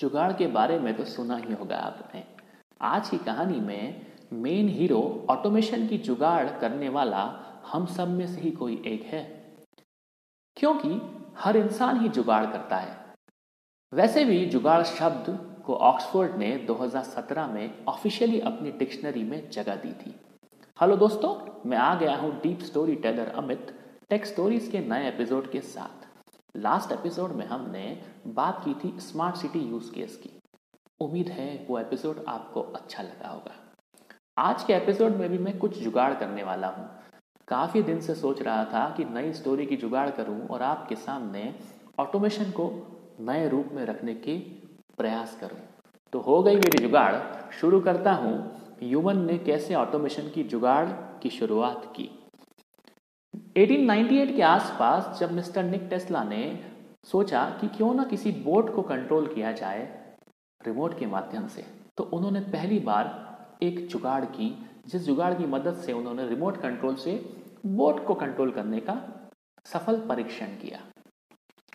जुगाड़ के बारे में तो सुना ही होगा आपने। आज की कहानी में मेन हीरो ऑटोमेशन की जुगाड़ करने वाला हम सब में से ही कोई एक है। क्योंकि हर इंसान ही जुगाड़ करता है। वैसे भी जुगाड़ शब्द को ऑक्सफोर्ड ने 2017 में ऑफिशियली अपनी डिक्शनरी में जगह दी थी। हेलो दोस्तों, मैं आ गया हूँ deep story teller Amit, tech stories के नए एपिसोड के साथ। लास्ट एपिसोड में हमने बात की थी स्मार्ट सिटी यूज़ केस की। उम्मीद है वो एपिसोड आपको अच्छा लगा होगा। आज के एपिसोड में भी मैं कुछ जुगाड़ करने वाला हूँ। काफ़ी दिन से सोच रहा था कि नई स्टोरी की जुगाड़ करूँ और आपके सामने ऑटोमेशन को नए रूप में रखने के प्रयास करूँ। तो हो गई मेरी जुगाड़। शुरू करता हूँ। ह्यूमन ने कैसे ऑटोमेशन की जुगाड़ की शुरुआत की? 1898 के आसपास जब मिस्टर निक टेस्ला ने सोचा कि क्यों ना किसी बोट को कंट्रोल किया जाए रिमोट के माध्यम से तो उन्होंने पहली बार एक जुगाड़ की, जिस जुगाड़ की मदद से उन्होंने रिमोट कंट्रोल से बोट को कंट्रोल करने का सफल परीक्षण किया।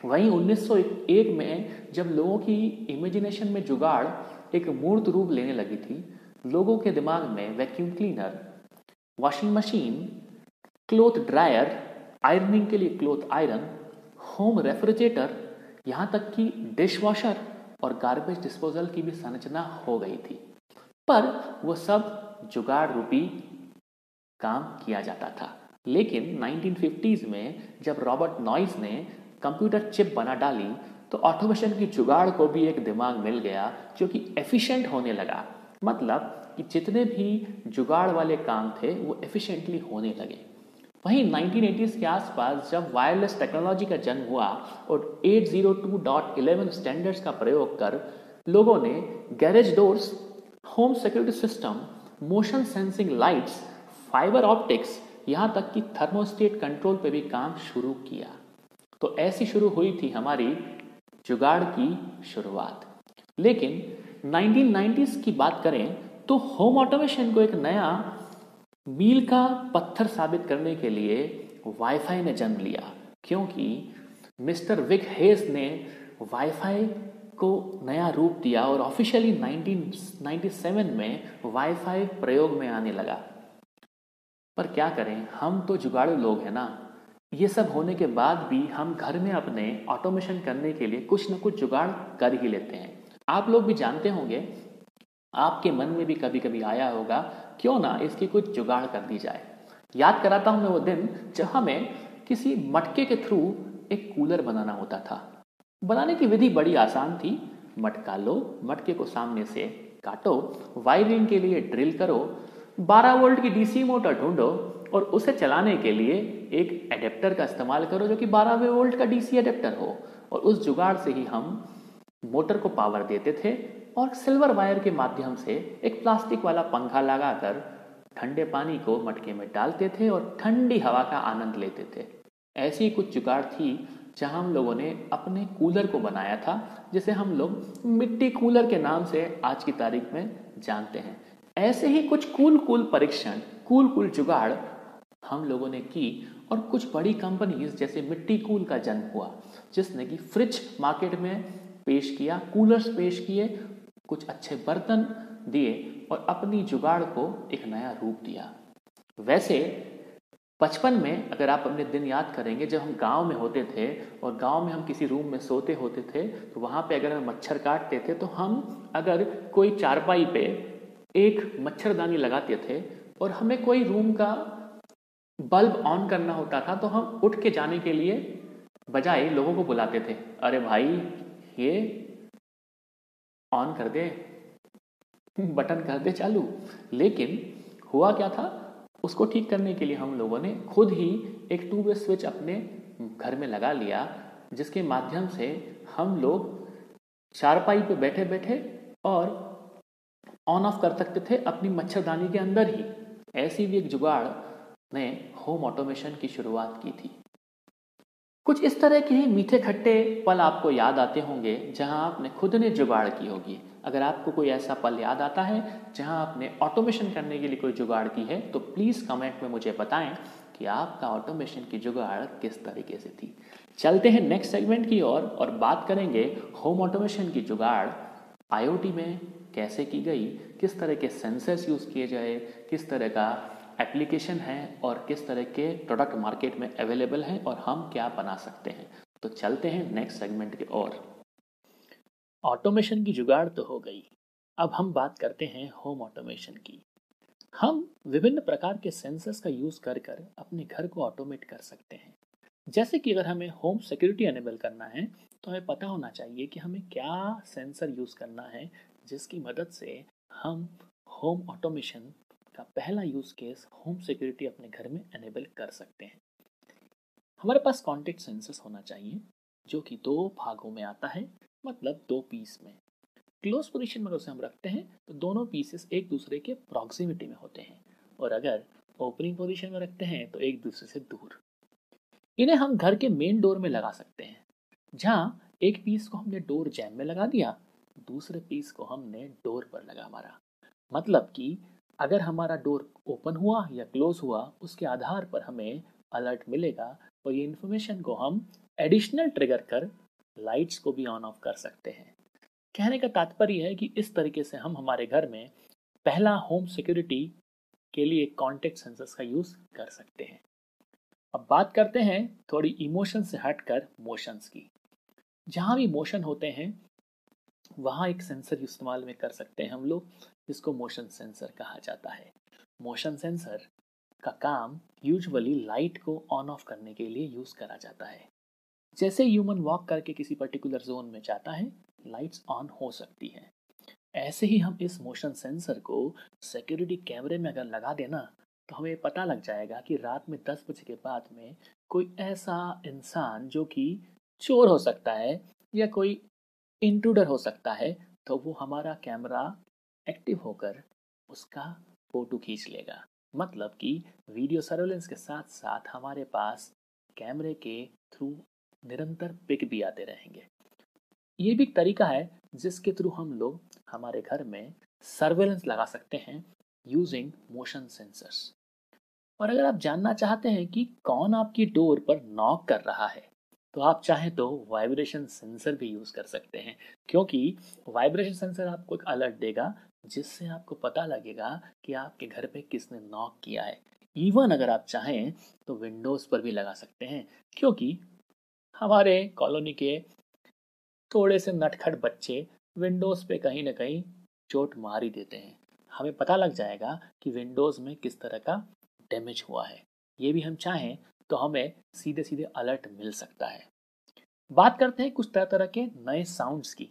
वहीं 1901 में जब लोगों की इमेजिनेशन में जुगाड़ एक मूर्त रूप लेने लगी थी, लोगों के दिमाग में vacuum cleaner washing machine cloth dryer ironing के लिए क्लोथ आयरन होम रेफ्रिजरेटर यहाँ तक कि डिश वॉशर और गार्बेज डिस्पोजल की भी संरचना हो गई थी। पर वो सब जुगाड़ रूपी काम किया जाता था। लेकिन 1950s में जब रॉबर्ट नॉइस ने कंप्यूटर चिप बना डाली तो ऑटोमेशन की जुगाड़ को भी एक दिमाग मिल गया, जो कि एफिशिएंट होने लगा। मतलब कि जितने भी जुगाड़ वाले काम थे, वो एफिशिएंटली होने लगे। वहीं 1980s के आसपास जब वायरलेस टेक्नोलॉजी का जन्म हुआ और 802.11 स्टैंडर्ड्स का प्रयोग कर लोगों ने garage doors home security system motion sensing lights fibre optics यहाँ तक कि थर्मोस्टेट कंट्रोल पे भी काम शुरू किया। तो ऐसी शुरू हुई थी हमारी जुगाड़ की शुरुआत। लेकिन 1990s की बात करें तो होम ऑटोमेशन को एक नया मील का पत्थर साबित करने के लिए वाईफाई ने जन्म लिया, क्योंकि मिस्टर विक हेस ने वाईफाई को नया रूप दिया और ऑफिशियली 1997 में वाईफाई प्रयोग में आने लगा। पर क्या करें, हम तो जुगाड़ू लोग हैं ना। ये सब होने के बाद भी हम घर में अपने ऑटोमेशन करने के लिए कुछ ना कुछ जुगाड़ कर ही लेते हैं। आप लोग भी जानते होंगे, आपके मन में भी कभी कभी आया होगा क्यों ना इसकी कुछ जुगाड़ कर दी जाए। याद कराता हूँ मैं वो दिन जब हमें किसी मटके के थ्रू एक कूलर बनाना होता था। बनाने की विधि बड़ी आसान थी। मटका लो, मटके को सामने से काटो, वायरिंग के लिए ड्रिल करो 12 वोल्ट की डीसी मोटर ढूंढो और उसे चलाने के लिए एक एडेप्टर का इस्तेमाल करो जो कि 12 वोल्ट का डीसी एडेप्टर हो। और उस जुगाड़ से ही हम मोटर को पावर देते थे और सिल्वर वायर के माध्यम से एक प्लास्टिक वाला पंखा लगाकर ठंडे पानी को मटके में डालते थे और ठंडी हवा का आनंद लेते थे। ऐसी कुछ जुगाड़ थी जहाँ हम लोगों ने अपने कूलर को बनाया था, जिसे हम लोग मिट्टी कूलर के नाम से आज की तारीख में जानते हैं। ऐसे ही कुछ कूल कूल परीक्षण कूल कूल जुगाड़ हम लोगों ने की और कुछ बड़ी कंपनीज़, जैसे मिट्टी कूल का जन्म हुआ, जिसने कि फ्रिज मार्केट में पेश किया, कूलर्स पेश किए कुछ अच्छे बर्तन दिए और अपनी जुगाड़ को एक नया रूप दिया। वैसे, बचपन में अगर आप अपने दिन याद करेंगे, जब हम गाँव में होते थे और गाँव में हम किसी रूम में सोते होते थे तो वहाँ पे अगर हम मच्छर काटते थे तो हम अगर कोई चारपाई पे एक मच्छरदानी लगाते थे और हमें कोई रूम का बल्ब ऑन करना होता था तो हम उठ के जाने के लिए बजाय लोगों को बुलाते थे। अरे भाई, ये ऑन कर दे, बटन कर दे चालू। लेकिन हुआ क्या था? उसको ठीक करने के लिए हम लोगों ने खुद ही एक टू वे स्विच अपने घर में लगा लिया, जिसके माध्यम से हम लोग चारपाई पे बैठे बैठे और ऑन ऑफ़ कर सकते थे अपनी मच्छरदानी के अंदर ही। ऐसी भी एक जुगाड़ ने होम ऑटोमेशन की शुरुआत की थी। कुछ इस तरह के ही मीठे खट्टे पल आपको याद आते होंगे जहाँ आपने खुद ने जुगाड़ की होगी। अगर आपको कोई ऐसा पल याद आता है जहाँ आपने ऑटोमेशन करने के लिए कोई जुगाड़ की है तो प्लीज़ कमेंट में मुझे बताएँ कि आपका ऑटोमेशन की जुगाड़ किस तरीके से थी। चलते हैं नेक्स्ट सेगमेंट की ओर और, बात करेंगे होम ऑटोमेशन की जुगाड़ आईओटी में कैसे की गई किस तरह के सेंसर्स यूज़ किए जाए किस तरह का एप्लीकेशन है और किस तरह के प्रोडक्ट मार्केट में अवेलेबल हैं और हम क्या बना सकते हैं। तो चलते हैं नेक्स्ट सेगमेंट की ओर। ऑटोमेशन की जुगाड़ तो हो गई। अब हम बात करते हैं होम ऑटोमेशन की। हम विभिन्न प्रकार के सेंसर्स का यूज़ कर कर अपने घर को ऑटोमेट कर सकते हैं। जैसे कि अगर हमें होम सिक्योरिटी एनेबल करना है तो हमें पता होना चाहिए कि हमें क्या सेंसर यूज़ करना है, जिसकी मदद से हम होम ऑटोमेशन का पहला यूज़ केस होम सिक्योरिटी अपने घर में एनेबल कर सकते हैं। हमारे पास कॉन्टेक्ट सेंसर्स होना चाहिए, जो कि दो भागों में आता है मतलब दो पीस में। क्लोज पोजीशन में उसे हम रखते हैं तो दोनों पीसेस एक दूसरे के प्रॉक्सिमिटी में होते हैं। और अगर ओपनिंग पोजीशन में रखते हैं तो एक दूसरे से दूर। इन्हें हम घर के मेन डोर में लगा सकते हैं। जहाँ एक पीस को हमने डोर जैम में लगा दिया, दूसरे पीस को हमने डोर पर लगा मारा। मतलब कि अगर हमारा डोर ओपन हुआ या क्लोज हुआ, उसके आधार पर हमें अलर्ट मिलेगा और ये इन्फॉर्मेशन को हम एडिशनल ट्रिगर कर लाइट्स को भी ऑन ऑफ़ कर सकते हैं। कहने का तात्पर्य है कि इस तरीके से हम हमारे घर में पहला होम सिक्योरिटी के लिए कॉन्टेक्ट सेंसर्स का यूज़ कर सकते हैं। अब बात करते हैं थोड़ी इमोशन से हटकर मोशंस की। जहाँ भी मोशन होते हैं वहाँ एक सेंसर इस्तेमाल में कर सकते हैं हम लोग, जिसको मोशन सेंसर कहा जाता है। मोशन सेंसर का काम यूजुअली लाइट को ऑन ऑफ़ करने के लिए यूज़ करा जाता है। जैसे ह्यूमन वॉक करके किसी पर्टिकुलर जोन में जाता है लाइट्स ऑन हो सकती हैं। ऐसे ही हम इस मोशन सेंसर को सिक्योरिटी कैमरे में अगर लगा देना तो हमें पता लग जाएगा कि रात में दस बजे के बाद में कोई ऐसा इंसान जो कि चोर हो सकता है या कोई इंट्रूडर हो सकता है तो वो हमारा कैमरा एक्टिव होकर उसका फ़ोटो खींच लेगा। मतलब कि वीडियो सर्वेलेंस के साथ साथ हमारे पास कैमरे के थ्रू निरंतर पिक भी आते रहेंगे। ये भी एक तरीका है जिसके थ्रू हम लोग हमारे घर में सर्वेलेंस लगा सकते हैं यूजिंग मोशन सेंसर्स और अगर आप जानना चाहते हैं कि कौन आपकी डोर पर नॉक कर रहा है तो आप चाहें तो वाइब्रेशन सेंसर भी यूज़ कर सकते हैं, क्योंकि वाइब्रेशन सेंसर आपको एक अलर्ट देगा, जिससे आपको पता लगेगा कि आपके घर पे किसने नॉक किया है। इवन अगर आप चाहें तो विंडोज़ पर भी लगा सकते हैं, क्योंकि हमारे कॉलोनी के थोड़े से नटखट बच्चे विंडोज़ पे कहीं ना कहीं चोट मार ही देते हैं। हमें पता लग जाएगा कि विंडोज़ में किस तरह का डैमेज हुआ है। ये भी हम चाहें तो हमें सीधे सीधे अलर्ट मिल सकता है। बात करते हैं कुछ तरह तरह के नए साउंड्स की।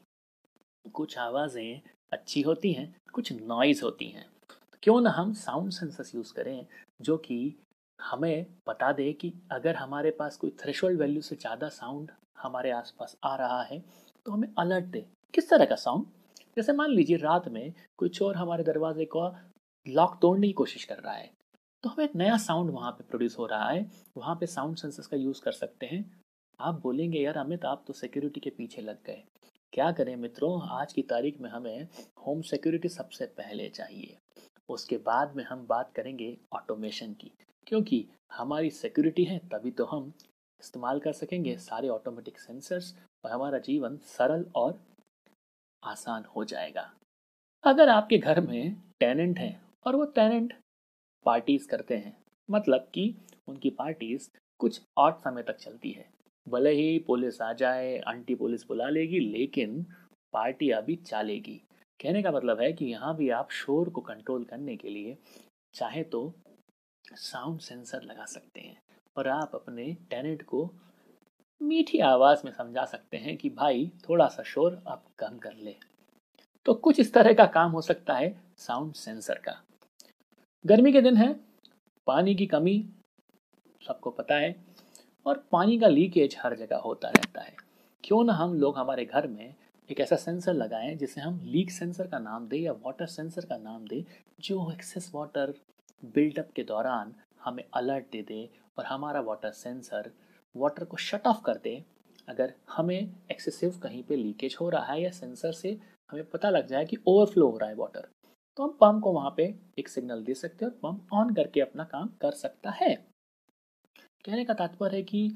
कुछ आवाज़ें अच्छी होती हैं, कुछ नॉइज़ होती हैं। तो क्यों ना हम साउंड सेंसर्स यूज़ करें, जो कि हमें बता दे कि अगर हमारे पास कोई थ्रेशोल्ड वैल्यू से ज़्यादा साउंड हमारे आसपास आ रहा है तो हमें अलर्ट दे। किस तरह का साउंड जैसे मान लीजिए रात में कोई चोर हमारे दरवाजे को लॉक तोड़ने की कोशिश कर रहा है। तो हमें एक नया साउंड वहाँ पे प्रोड्यूस हो रहा है। वहाँ पे साउंड सेंसर्स का यूज़ कर सकते हैं। आप बोलेंगे, यार अमित, आप तो सिक्योरिटी के पीछे लग गए। क्या करें मित्रों? आज की तारीख में हमें होम सिक्योरिटी सबसे पहले चाहिए। उसके बाद में हम बात करेंगे ऑटोमेशन की। क्योंकि हमारी सिक्योरिटी है, तभी तो हम इस्तेमाल कर सकेंगे सारे ऑटोमेटिक सेंसर्स और हमारा जीवन सरल और आसान हो जाएगा। अगर आपके घर में टेनेंट हैं और वो टेनेंट पार्टीज़ करते हैं। मतलब कि उनकी पार्टीज़ कुछ और समय तक चलती है। भले ही पुलिस आ जाए आंटी पुलिस बुला लेगी, लेकिन पार्टी अभी चलेगी। कहने का मतलब है कि यहाँ भी आप शोर को कंट्रोल करने के लिए चाहे तो साउंड सेंसर लगा सकते हैं और आप अपने टेनेंट को मीठी आवाज़ में समझा सकते हैं कि भाई, थोड़ा सा शोर आप कम कर ले। तो कुछ इस तरह का काम हो सकता है साउंड सेंसर का। गर्मी के दिन है, पानी की कमी, सबको पता है, और पानी का लीकेज हर जगह होता रहता है। क्यों ना हम लोग हमारे घर में एक ऐसा सेंसर लगाएँ जिसे हम लीक सेंसर का नाम दें या वाटर सेंसर का नाम दें, जो एक्सेस वाटर बिल्डअप के दौरान हमें अलर्ट दे दे और हमारा वाटर सेंसर वाटर को शट ऑफ़ कर दे। अगर हमें एक्सेसिव कहीं पे लीकेज हो रहा है या सेंसर से हमें पता लग जाए कि ओवरफ्लो हो रहा है वाटर तो हम पंप को वहाँ पे एक सिग्नल दे सकते हैं और पंप ऑन करके अपना काम कर सकता है। कहने का तात्पर्य है कि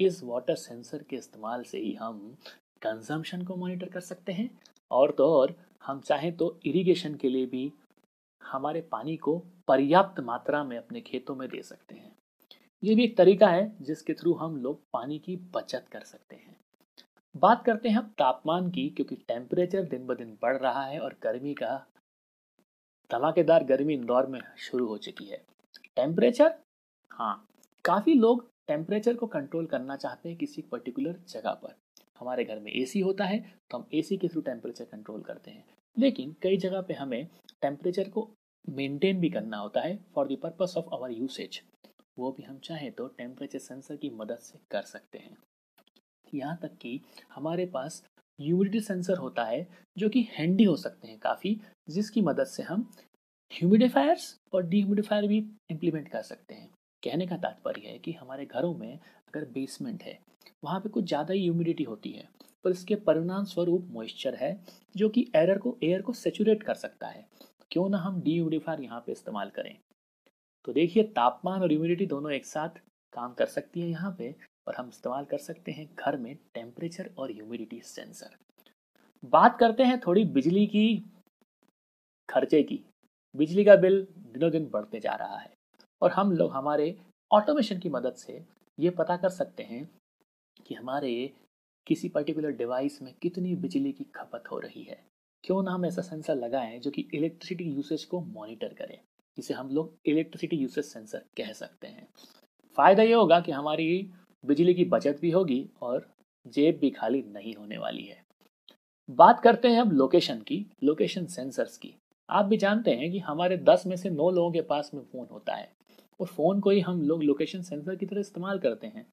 इस वाटर सेंसर के इस्तेमाल से ही हम कंजम्पशन को मॉनिटर कर सकते हैं और तो और हम चाहें तो इरिगेशन के लिए भी हमारे पानी को पर्याप्त मात्रा में अपने खेतों में दे सकते हैं। ये भी एक तरीका है जिसके थ्रू हम लोग पानी की बचत कर सकते हैं। बात करते हैं अब तापमान की क्योंकि टेम्परेचर दिन ब दिन बढ़ रहा है और गर्मी का धमाकेदार गर्मी इंदौर में शुरू हो चुकी है। टेम्परेचर हाँ काफ़ी लोग टेम्परेचर को कंट्रोल करना चाहते हैं किसी पर्टिकुलर जगह पर। हमारे घर में एसी होता है तो हम एसी के थ्रू टेम्परेचर कंट्रोल करते हैं। लेकिन कई जगह पे हमें टेम्परेचर को मेंटेन भी करना होता है for the purpose of our usage वो भी हम चाहें तो टेम्परेचर सेंसर की मदद से कर सकते हैं। यहाँ तक कि हमारे पास ह्यूमिडिटी सेंसर होता है, जो कि हैंडी हो सकते हैं काफ़ी, जिसकी मदद से हम ह्यूमिडिफायर्स और डीह्यूमिडिफायर भी इम्प्लीमेंट कर सकते हैं। कहने का तात्पर्य है कि हमारे घरों में अगर बेसमेंट है, वहाँ पे कुछ ज़्यादा ही ह्यूमिडिटी होती है, पर इसके परिणाम स्वरूप मॉइस्चर है, जो कि एयर को एयर को सेचुरेट कर सकता है। क्यों ना हम ह्यूमिडिफायर यहाँ पे इस्तेमाल करें? तो देखिए, तापमान और ह्यूमिडिटी दोनों एक साथ काम कर सकती है यहाँ पे और हम इस्तेमाल कर सकते हैं घर में टेम्परेचर और ह्यूमिडिटी सेंसर बात करते हैं थोड़ी बिजली की, खर्चे की। बिजली का बिल दिनों दिन बढ़ते जा रहा है और हम लोग हमारे ऑटोमेशन की मदद से ये पता कर सकते हैं कि हमारे किसी पर्टिकुलर डिवाइस में कितनी बिजली की खपत हो रही है। क्यों ना हम ऐसा सेंसर लगाएँ जो कि इलेक्ट्रिसिटी यूसेज को मॉनिटर करे, जिसे हम लोग इलेक्ट्रिसिटी यूसेज सेंसर कह सकते हैं। फ़ायदा ये होगा कि हमारी बिजली की बचत भी होगी और जेब भी खाली नहीं होने वाली है। बात करते हैं अब लोकेशन की, लोकेशन सेंसर्स की। आप भी जानते हैं कि हमारे दस में से नौ लोगों के पास में फ़ोन होता है और फ़ोन को ही हम लोग लोकेशन सेंसर की तरह इस्तेमाल करते हैं।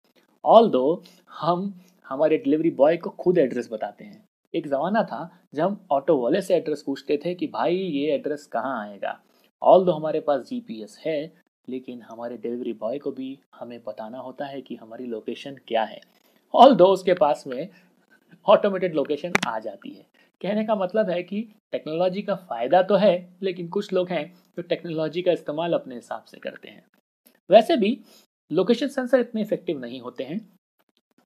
ऑल दो हम, हमारे डिलीवरी बॉय को खुद एड्रेस बताते हैं। एक ज़माना था जब हम ऑटो वाले से एड्रेस पूछते थे कि भाई, ये एड्रेस कहाँ आएगा? ऑल दो हमारे पास जीपीएस है लेकिन हमारे डिलीवरी बॉय को भी हमें बताना होता है कि हमारी लोकेशन क्या है। ऑल दो उसके पास में ऑटोमेटेड लोकेशन आ जाती है। कहने का मतलब है कि टेक्नोलॉजी का फ़ायदा तो है, लेकिन कुछ लोग हैं जो टेक्नोलॉजी का इस्तेमाल अपने हिसाब से करते हैं। वैसे भी लोकेशन सेंसर इतने इफ़ेक्टिव नहीं होते हैं,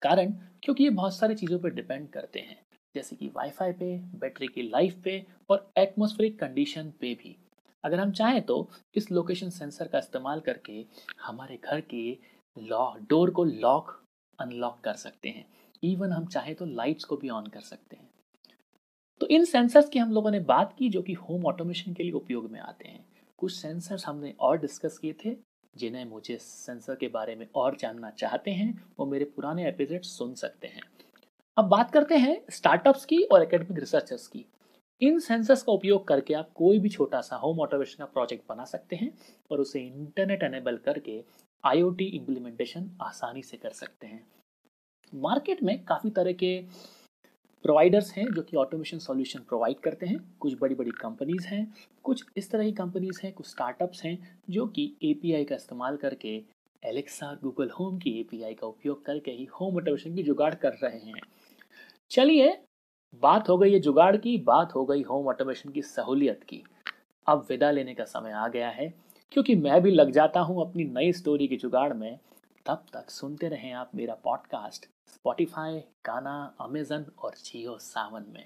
कारण क्योंकि ये बहुत सारी चीज़ों पर डिपेंड करते हैं। जैसे कि वाईफाई पे बैटरी की लाइफ पे और एटमोस्फेरिक कंडीशन पे भी। अगर हम चाहें तो इस लोकेशन सेंसर का इस्तेमाल करके हमारे घर के लॉक डोर को लॉक अनलॉक कर सकते हैं। इवन हम चाहें तो लाइट्स को भी ऑन कर सकते हैं। तो इन सेंसर्स की हम लोगों ने बात की जो कि होम ऑटोमेशन के लिए उपयोग में आते हैं। कुछ सेंसर्स हमने और डिस्कस किए थे, जिन्हें मुझे सेंसर के बारे में और जानना चाहते हैं, वो मेरे पुराने एपिसोड सुन सकते हैं। अब बात करते हैं स्टार्टअप्स की और एकेडमिक रिसर्चर्स की। इन सेंसर्स का उपयोग करके आप कोई भी छोटा सा होम ऑटोमेशन का प्रोजेक्ट बना सकते हैं और उसे इंटरनेट एनेबल करके आईओटी इम्प्लीमेंटेशन आसानी से कर सकते हैं। मार्केट में काफ़ी तरह के प्रोवाइडर्स हैं जो कि ऑटोमेशन सॉल्यूशन प्रोवाइड करते हैं। कुछ बड़ी बड़ी कंपनीज़ हैं, कुछ इस तरह की कंपनीज़ हैं, कुछ स्टार्टअप्स हैं जो कि एपीआई का इस्तेमाल करके एलेक्सा गूगल होम की एपीआई का उपयोग करके ही होम ऑटोमेशन की जुगाड़ कर रहे हैं। चलिए बात हो गई है जुगाड़ की, बात हो गई होम ऑटोमेशन की सहूलियत की। अब विदा लेने का समय आ गया है, क्योंकि मैं भी लग जाता हूँ अपनी नई स्टोरी की जुगाड़ में। तब तक सुनते रहें आप मेरा पॉडकास्ट स्पॉटिफाई गाना अमेजन और जियो सावन में।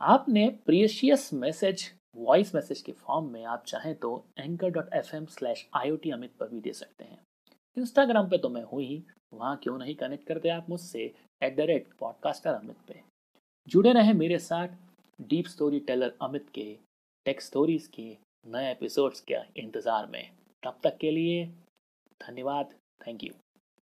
आपने प्रियशियस मैसेज वॉइस मैसेज के फॉर्म में आप चाहें तो anchor dot F M slash I O T Amit पर भी दे सकते हैं। इंस्टाग्राम पे तो मैं हूँ ही, वहाँ क्यों नहीं कनेक्ट करते आप मुझसे? At the rate podcaster Amit पे। जुड़े रहें मेरे साथ। डीप स्टोरी टेलर अमित के टेक स्टोरीज के नए एपिसोड्स के इंतज़ार में। तब तक के लिए धन्यवाद। Thank you